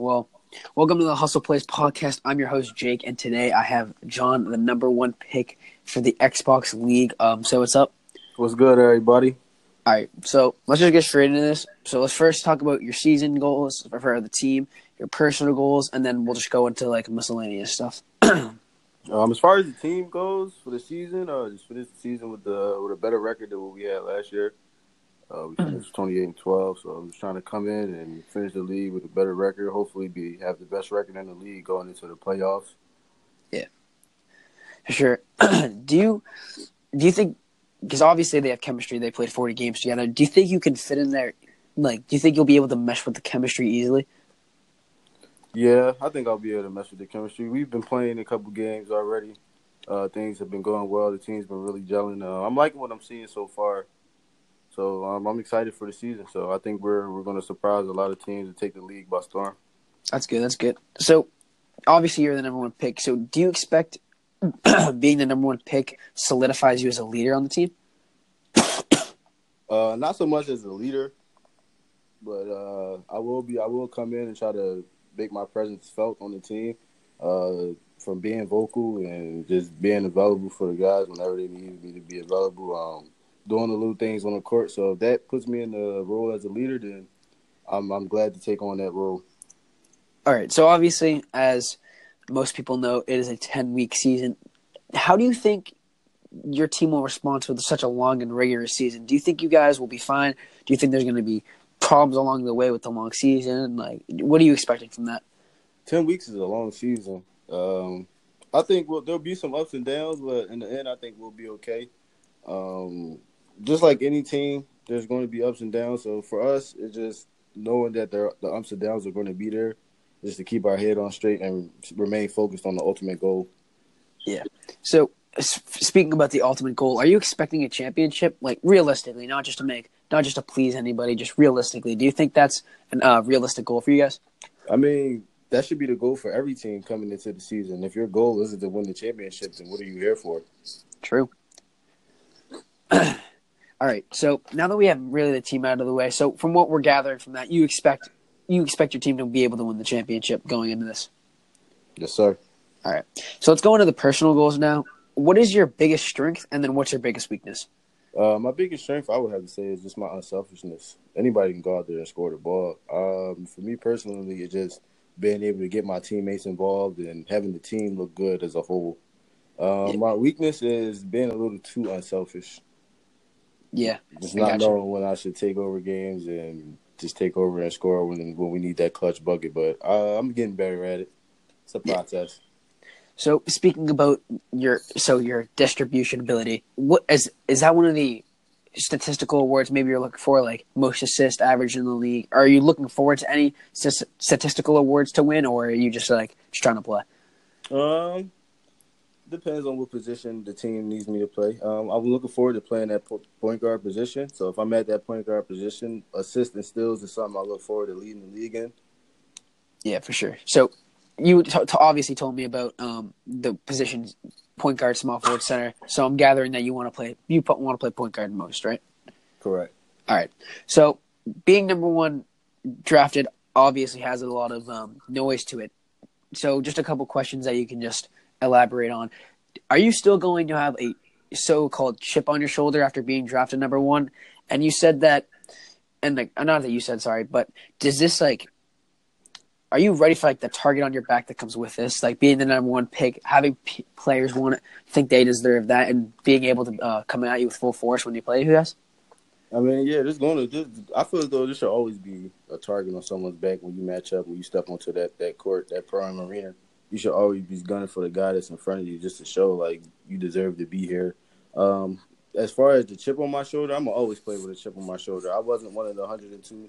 Well, welcome to the Hustle Plays podcast. I'm your host Jake, and today I have John, the number one pick for the Xbox League. Um, so what's up? What's good, everybody? All right, so let's just get straight into this. So let's first talk about your season goals for the team, your personal goals, and then we'll just go into like miscellaneous stuff. Um, as far as the team goes for the season, uh, just for the season with the with a better record than what we had last year. Uh, we finished twenty eight and twelve, so I'm just trying to come in and finish the league with a better record. Hopefully, be have the best record in the league going into the playoffs. Yeah, sure. do you do you think because obviously they have chemistry, they played forty games together. Do you think you can fit in there? Like, do you think you'll be able to mesh with the chemistry easily? Yeah, I think I'll be able to mess with the chemistry. We've been playing a couple games already. Uh, things have been going well. The team's been really gelling. Uh, I'm liking what I'm seeing so far. So um, I'm excited for the season. So I think we're we're going to surprise a lot of teams and take the league by storm. That's good. That's good. So obviously you're the number one pick. So do you expect being the number one pick solidifies you as a leader on the team? uh, not so much as a leader, but uh, I will be. I will come in and try to make my presence felt on the team. Uh, from being vocal and just being available for the guys whenever they need me to be available. Um, doing the little things on the court. So if that puts me in the role as a leader, then I'm I'm glad to take on that role. All right. So obviously, as most people know, it is a ten week season. How do you think your team will respond to such a long and rigorous season? Do you think you guys will be fine? Do you think there's going to be problems along the way with the long season? Like, what are you expecting from that? Ten weeks is a long season. Um, I think we'll, there'll be some ups and downs, but in the end, I think we'll be okay. Um, just like any team, there's going to be ups and downs. So for us, it's just knowing that there, the ups and downs are going to be there, just to keep our head on straight and remain focused on the ultimate goal. Yeah. So speaking about the ultimate goal, are you expecting a championship? Like realistically, not just to make, not just to please anybody, just realistically. Do you think that's a uh, realistic goal for you guys? I mean, that should be the goal for every team coming into the season. If your goal isn't to win the championship, then what are you here for? True. All right. So now that we have really the team out of the way, so from what we're gathering from that, you expect you expect your team to be able to win the championship going into this. Yes, sir. All right. So let's go into the personal goals now. What is your biggest strength, and then what's your biggest weakness? Uh, my biggest strength, I would have to say, is just my unselfishness. Anybody can go out there and score the ball. Um, for me personally, it's just being able to get my teammates involved and having the team look good as a whole. Yeah. My weakness is being a little too unselfish. Yeah, just not knowing when I should take over games and just take over and score when when we need that clutch bucket. But uh, I'm getting better at it. It's a process. Yeah. So speaking about your so your distribution ability, what is is that one of the statistical awards maybe you're looking for, like most assist average in the league? Are you looking forward to any statistical awards to win, or are you just like just trying to play? Um, depends on what position the team needs me to play. Um, I'm looking forward to playing that point guard position. So if I'm at that point guard position, assist and steals is something I look forward to leading the league in. Yeah, for sure. So you t- t- obviously told me about um, the positions point guard, small forward, center. So I'm gathering that you want to play you want to play point guard most, right? Correct. All right. So being number one drafted obviously has a lot of um, noise to it. So just a couple questions that you can just elaborate on. Are you still going to have a so-called chip on your shoulder after being drafted number one? And you said that, and like not that you said sorry, but does this like, are you ready for like the target on your back that comes with this? Like being the number one pick, having p- players want to think they deserve that, and being able to uh, come at you with full force when you play. Who has? I mean, yeah, this going to. This, I feel as though this should always be a target on someone's back when you match up when you step onto that that court, that prime arena you should always be gunning for the guy that's in front of you just to show like you deserve to be here. Um, as far as the chip on my shoulder, I'm gonna always play with a chip on my shoulder. I wasn't one of the 102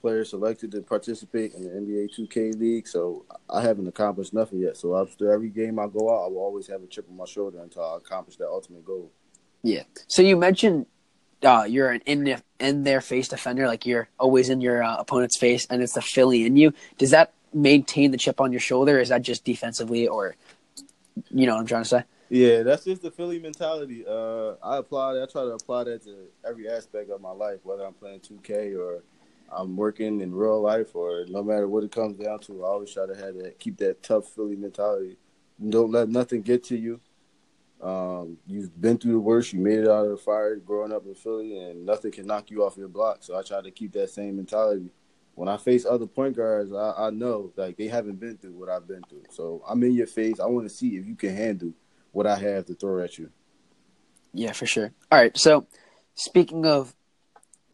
players selected to participate in the NBA 2K league, so I haven't accomplished nothing yet. So after every game I go out, I will always have a chip on my shoulder until I accomplish that ultimate goal. Yeah. So you mentioned uh, you're an in in their face defender, like you're always in your uh, opponent's face, and it's the Philly in you. Does that maintain the chip on your shoulder? Is that just defensively, or you know what I'm trying to say? Yeah, that's just the Philly mentality. Uh, I apply. I try to apply that to every aspect of my life, whether I'm playing 2K or I'm working in real life or no matter what it comes down to, I always try to have that keep that tough Philly mentality. Don't let nothing get to you. Um, you've been through the worst. You made it out of the fire growing up in Philly, and nothing can knock you off your block. So I try to keep that same mentality. When I face other point guards, I, I know like they haven't been through what I've been through. So I'm in your face. I want to see if you can handle what I have to throw at you. Yeah, for sure. All right. So speaking of,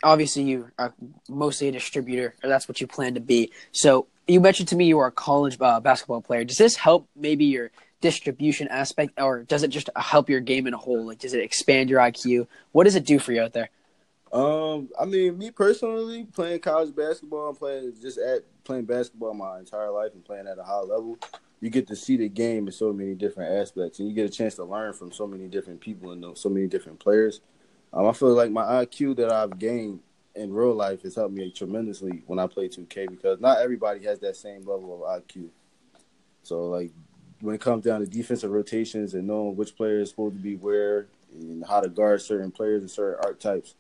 obviously you are mostly a distributor, or that's what you plan to be. So you mentioned to me you are a college uh, basketball player. Does this help maybe your distribution aspect, or does it just help your game in a whole? Like, does it expand your IQ? What does it do for you out there? Um, I mean, me personally, playing college basketball and playing just at playing basketball my entire life and playing at a high level, you get to see the game in so many different aspects, and you get a chance to learn from so many different people and so many different players. Um, I feel like my IQ that I've gained in real life has helped me tremendously when I play 2K because not everybody has that same level of IQ. So, like when it comes down to defensive rotations and knowing which player is supposed to be where and how to guard certain players and certain archetypes,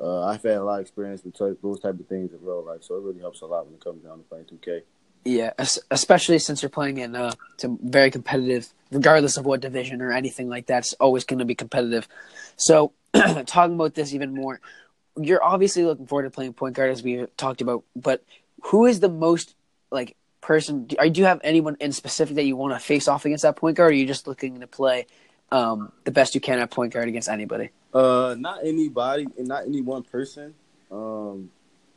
uh, I've had a lot of experience with those type of things in real life. So it really helps a lot when it comes down to playing 2K. Yeah, especially since you're playing in uh, very competitive, regardless of what division or anything like that. It's always going to be competitive. So, talking about this even more, you're obviously looking forward to playing point guard as we talked about. But who is the most like person? Do, do you have anyone in specific that you want to face off against that point guard? Or are you just looking to play um, the best you can at point guard against anybody? Uh, not anybody, and not any one person. Um,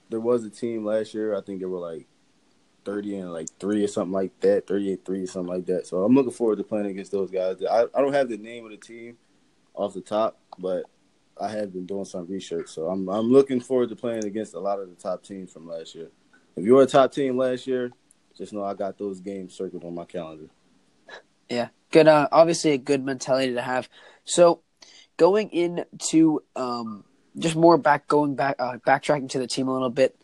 there was a team last year. I think they were like thirty and like three or something like that, 38 three or something like that. So I'm looking forward to playing against those guys. I, I don't have the name of the team off the top, but I have been doing some research. So I'm I'm looking forward to playing against a lot of the top teams from last year. If you were a top team last year, just know I got those games circled on my calendar. Yeah, good. Uh, obviously, a good mentality to have. So, going into um, just more back, going back, uh, backtracking to the team a little bit.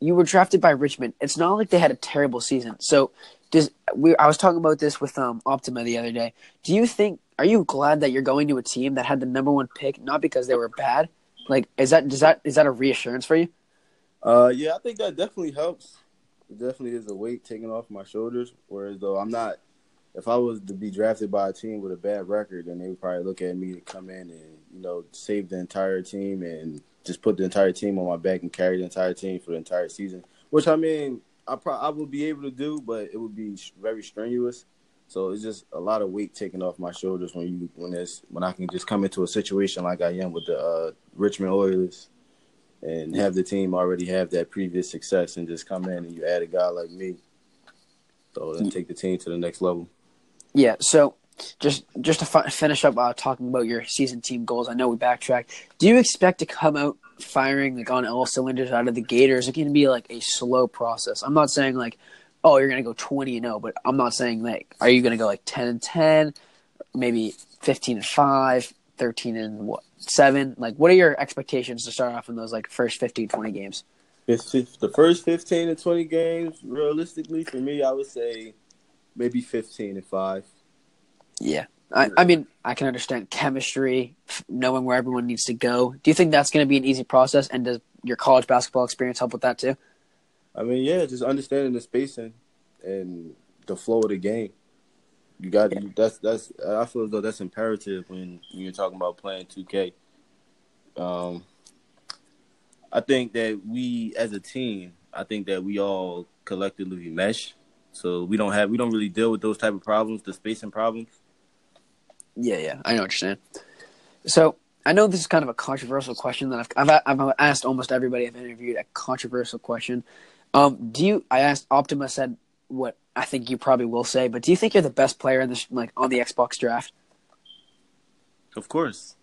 You were drafted by Richmond. It's not like they had a terrible season. So, does we? I was talking about this with um, Optima the other day. Do you think? Are you glad that you're going to a team that had the number one pick, not because they were bad? Like, is that does that is that a reassurance for you? Uh, yeah, I think that definitely helps it definitely is a weight taken off my shoulders. Whereas though I'm not, if I was to be drafted by a team with a bad record, then they would probably look at me to come in and you know save the entire team and just put the entire team on my back and carry the entire team for the entire season. Which I mean, I pro- I would be able to do, but it would be very strenuous. So it's just a lot of weight taken off my shoulders when you when there's when I can just come into a situation like I am with the uh, Richmond Oilers and have the team already have that previous success and just come in and you add a guy like me. So then take the team to the next level. Yeah. So just just to fi- finish up uh, talking about your season team goals, I know we backtrack. Do you expect to come out firing like on all cylinders out of the gate, or is it going to be like a slow process? I'm not saying like, oh, you're going to go 20 and 0, but I'm not saying like, are you going to go like 10 and 10, maybe 15 and 5, 13 and what seven like what are your expectations to start off in those like first 15 20 games it's the first 15 to 20 games realistically for me i would say maybe 15 and 5 yeah. I, I mean i can understand chemistry knowing where everyone needs to go. Do you think that's going to be an easy process and does your college basketball experience help with that too? I mean yeah just understanding the spacing and the flow of the game. You got yeah. that's that's I feel as though that's imperative when, when you're talking about playing 2K. Um, I think that we as a team, I think that we all collectively mesh, so we don't have we don't really deal with those type of problems, the spacing problems. Yeah, yeah, I know what you're saying. So I know this is kind of a controversial question that I've I've, I've asked almost everybody I've interviewed a controversial question. Um, do you? I asked Optima said what I think you probably will say, but do you think you're the best player in this like on the Xbox draft? Of course,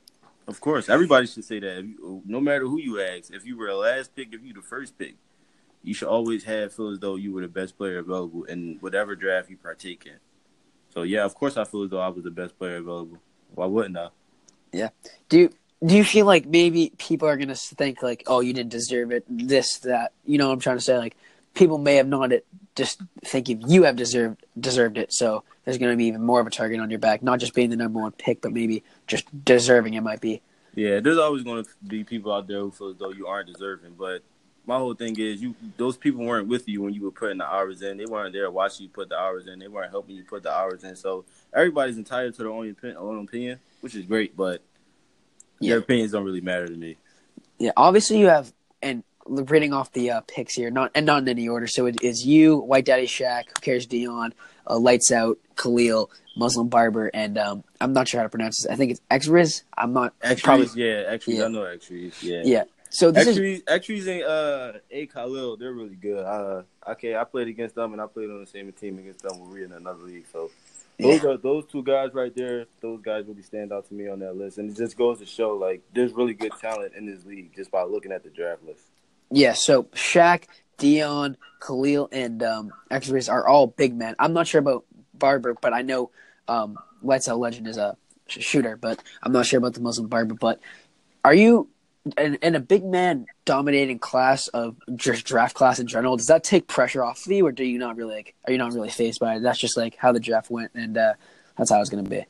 of course, everybody should say that. No matter who you ask, if you were a last pick, if you the first pick, you should always have feel as though you were the best player available in whatever draft you partake in. So yeah, of course, I feel as though I was the best player available. Why wouldn't I? Yeah. Do you do you feel like maybe people are gonna think like, oh, you didn't deserve it, this, that? You know what I'm trying to say? Like, people may have not it just thinking you have deserved deserved it. So there's going to be even more of a target on your back, not just being the number one pick, but maybe just deserving it might be. Yeah, there's always going to be people out there who feel as though you aren't deserving, but my whole thing is you those people weren't with you when you were putting the hours in. They weren't there watching you put the hours in. They weren't helping you put the hours in. So everybody's entitled to their own opinion, own opinion which is great, but Yeah. their opinions don't really matter to me. Yeah, obviously you have and reading off the uh, picks here, not and not in any order. So it is you, White Daddy Shaq, Who Cares Dion, uh, Lights Out, Khalil, Muslim Barber, and um, I'm not sure how to pronounce this. I think it's Xriz. I'm not Actually, probably. yeah, actually, Yeah. I know actually, yeah. Yeah. So this is Actually, actually, uh, A Khalil, they're really good. Uh, okay, I played against them, and I played on the same team against them when we were in another league. So those are those two guys right there. Those guys really stand out to me on that list, and it just goes to show like there's really good talent in this league just by looking at the draft list. yeah. So Shaq, Dion, Khalil, and um, Xriz are all big men. I'm not sure about Barber, but I know um, Lights Out Legend is a shooter, but I'm not sure about the Muslim Barber. But are you in, in a big man dominating class of draft class in general? Does that take pressure off of you, or do you not really like? Are you not really faced by it? That's just like how the draft went, and uh, that's how it's going to be.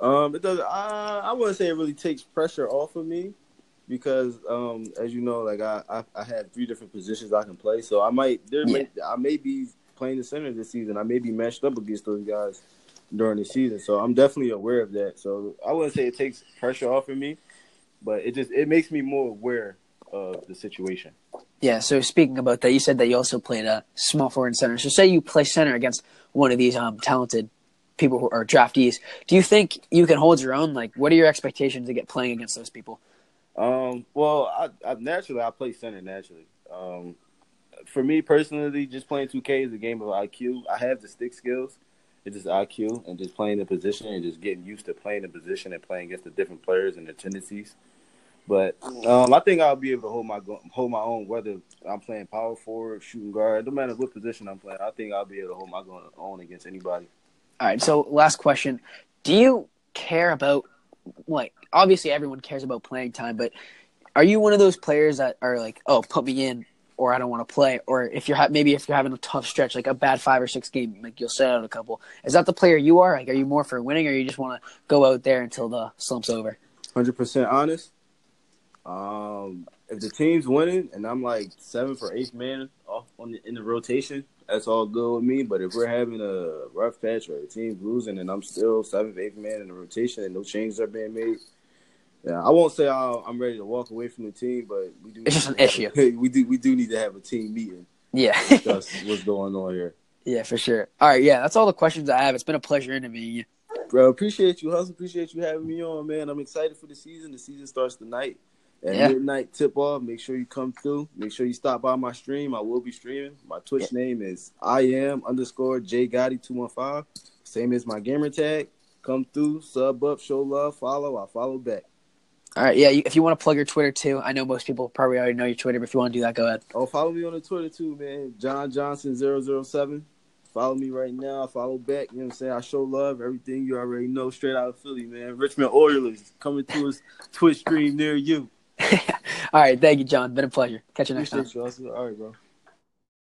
Um, it does. I I wouldn't say it really takes pressure off of me because, um, as you know, like I, I I have three different positions I can play, so I might there may, I may be playing the center this season. I may be matched up against those guys during the season, so I'm definitely aware of that. So I wouldn't say it takes pressure off of me, but it just it makes me more aware of the situation. Yeah. So speaking about that, you said that you also played a small forward and center. So say you play center against one of these um talented people who are draftees. Do you think you can hold your own? Like, what are your expectations to get playing against those people? Um, well, I, I naturally I play center naturally. Um, for me personally, just playing 2K is a game of IQ. I have the stick skills. It's just IQ and just playing the position and just getting used to playing the position and playing against the different players and their tendencies. But um, I think I'll be able to hold my hold my own whether I'm playing power forward, shooting guard, no matter what position I'm playing. I think I'll be able to hold my own against anybody. All right. So last question: Do you care about like obviously everyone cares about playing time, but are you one of those players that are like, oh, put me in, or I don't want to play, or if you're ha- maybe if you're having a tough stretch, like a bad five or six game, like you'll set out a couple. Is that the player you are? Like, are you more for winning, or you just want to go out there until the slump's over? Hundred percent honest. Um, if the team's winning and I'm like seventh or eighth man off on the, in the rotation, that's all good with me. But if we're having a rough patch or the team's losing and I'm still seventh, eighth man in the rotation and no changes are being made, yeah, I won't say I'll, I'm ready to walk away from the team, but we do. It's just need an to have a- we do. We do need to have a team meeting. Yeah. Discuss what's going on here, yeah, for sure. All right, yeah, that's all the questions I have. It's been a pleasure interviewing you. bro. Appreciate you, Hustle. Appreciate you having me on, man. I'm excited for the season. The season starts tonight. At Yeah. midnight tip off, make sure you come through. Make sure you stop by my stream. I will be streaming. My Twitch name is I am underscore J Gotti two one five. Same as my gamer tag. Come through, sub up, show love, follow. I follow back. All right, yeah. You, if you want to plug your Twitter too, I know most people probably already know your Twitter, but if you want to do that, go ahead. Oh, follow me on the Twitter too, man. John Johnson 007. Follow me right now. Follow back. You know what I'm saying? I show love. Everything you already know. Straight out of Philly, man. Richmond Oilers coming to his Twitch stream near you. All right, thank you, John. Been a pleasure. Catch you next time. You. All right, bro.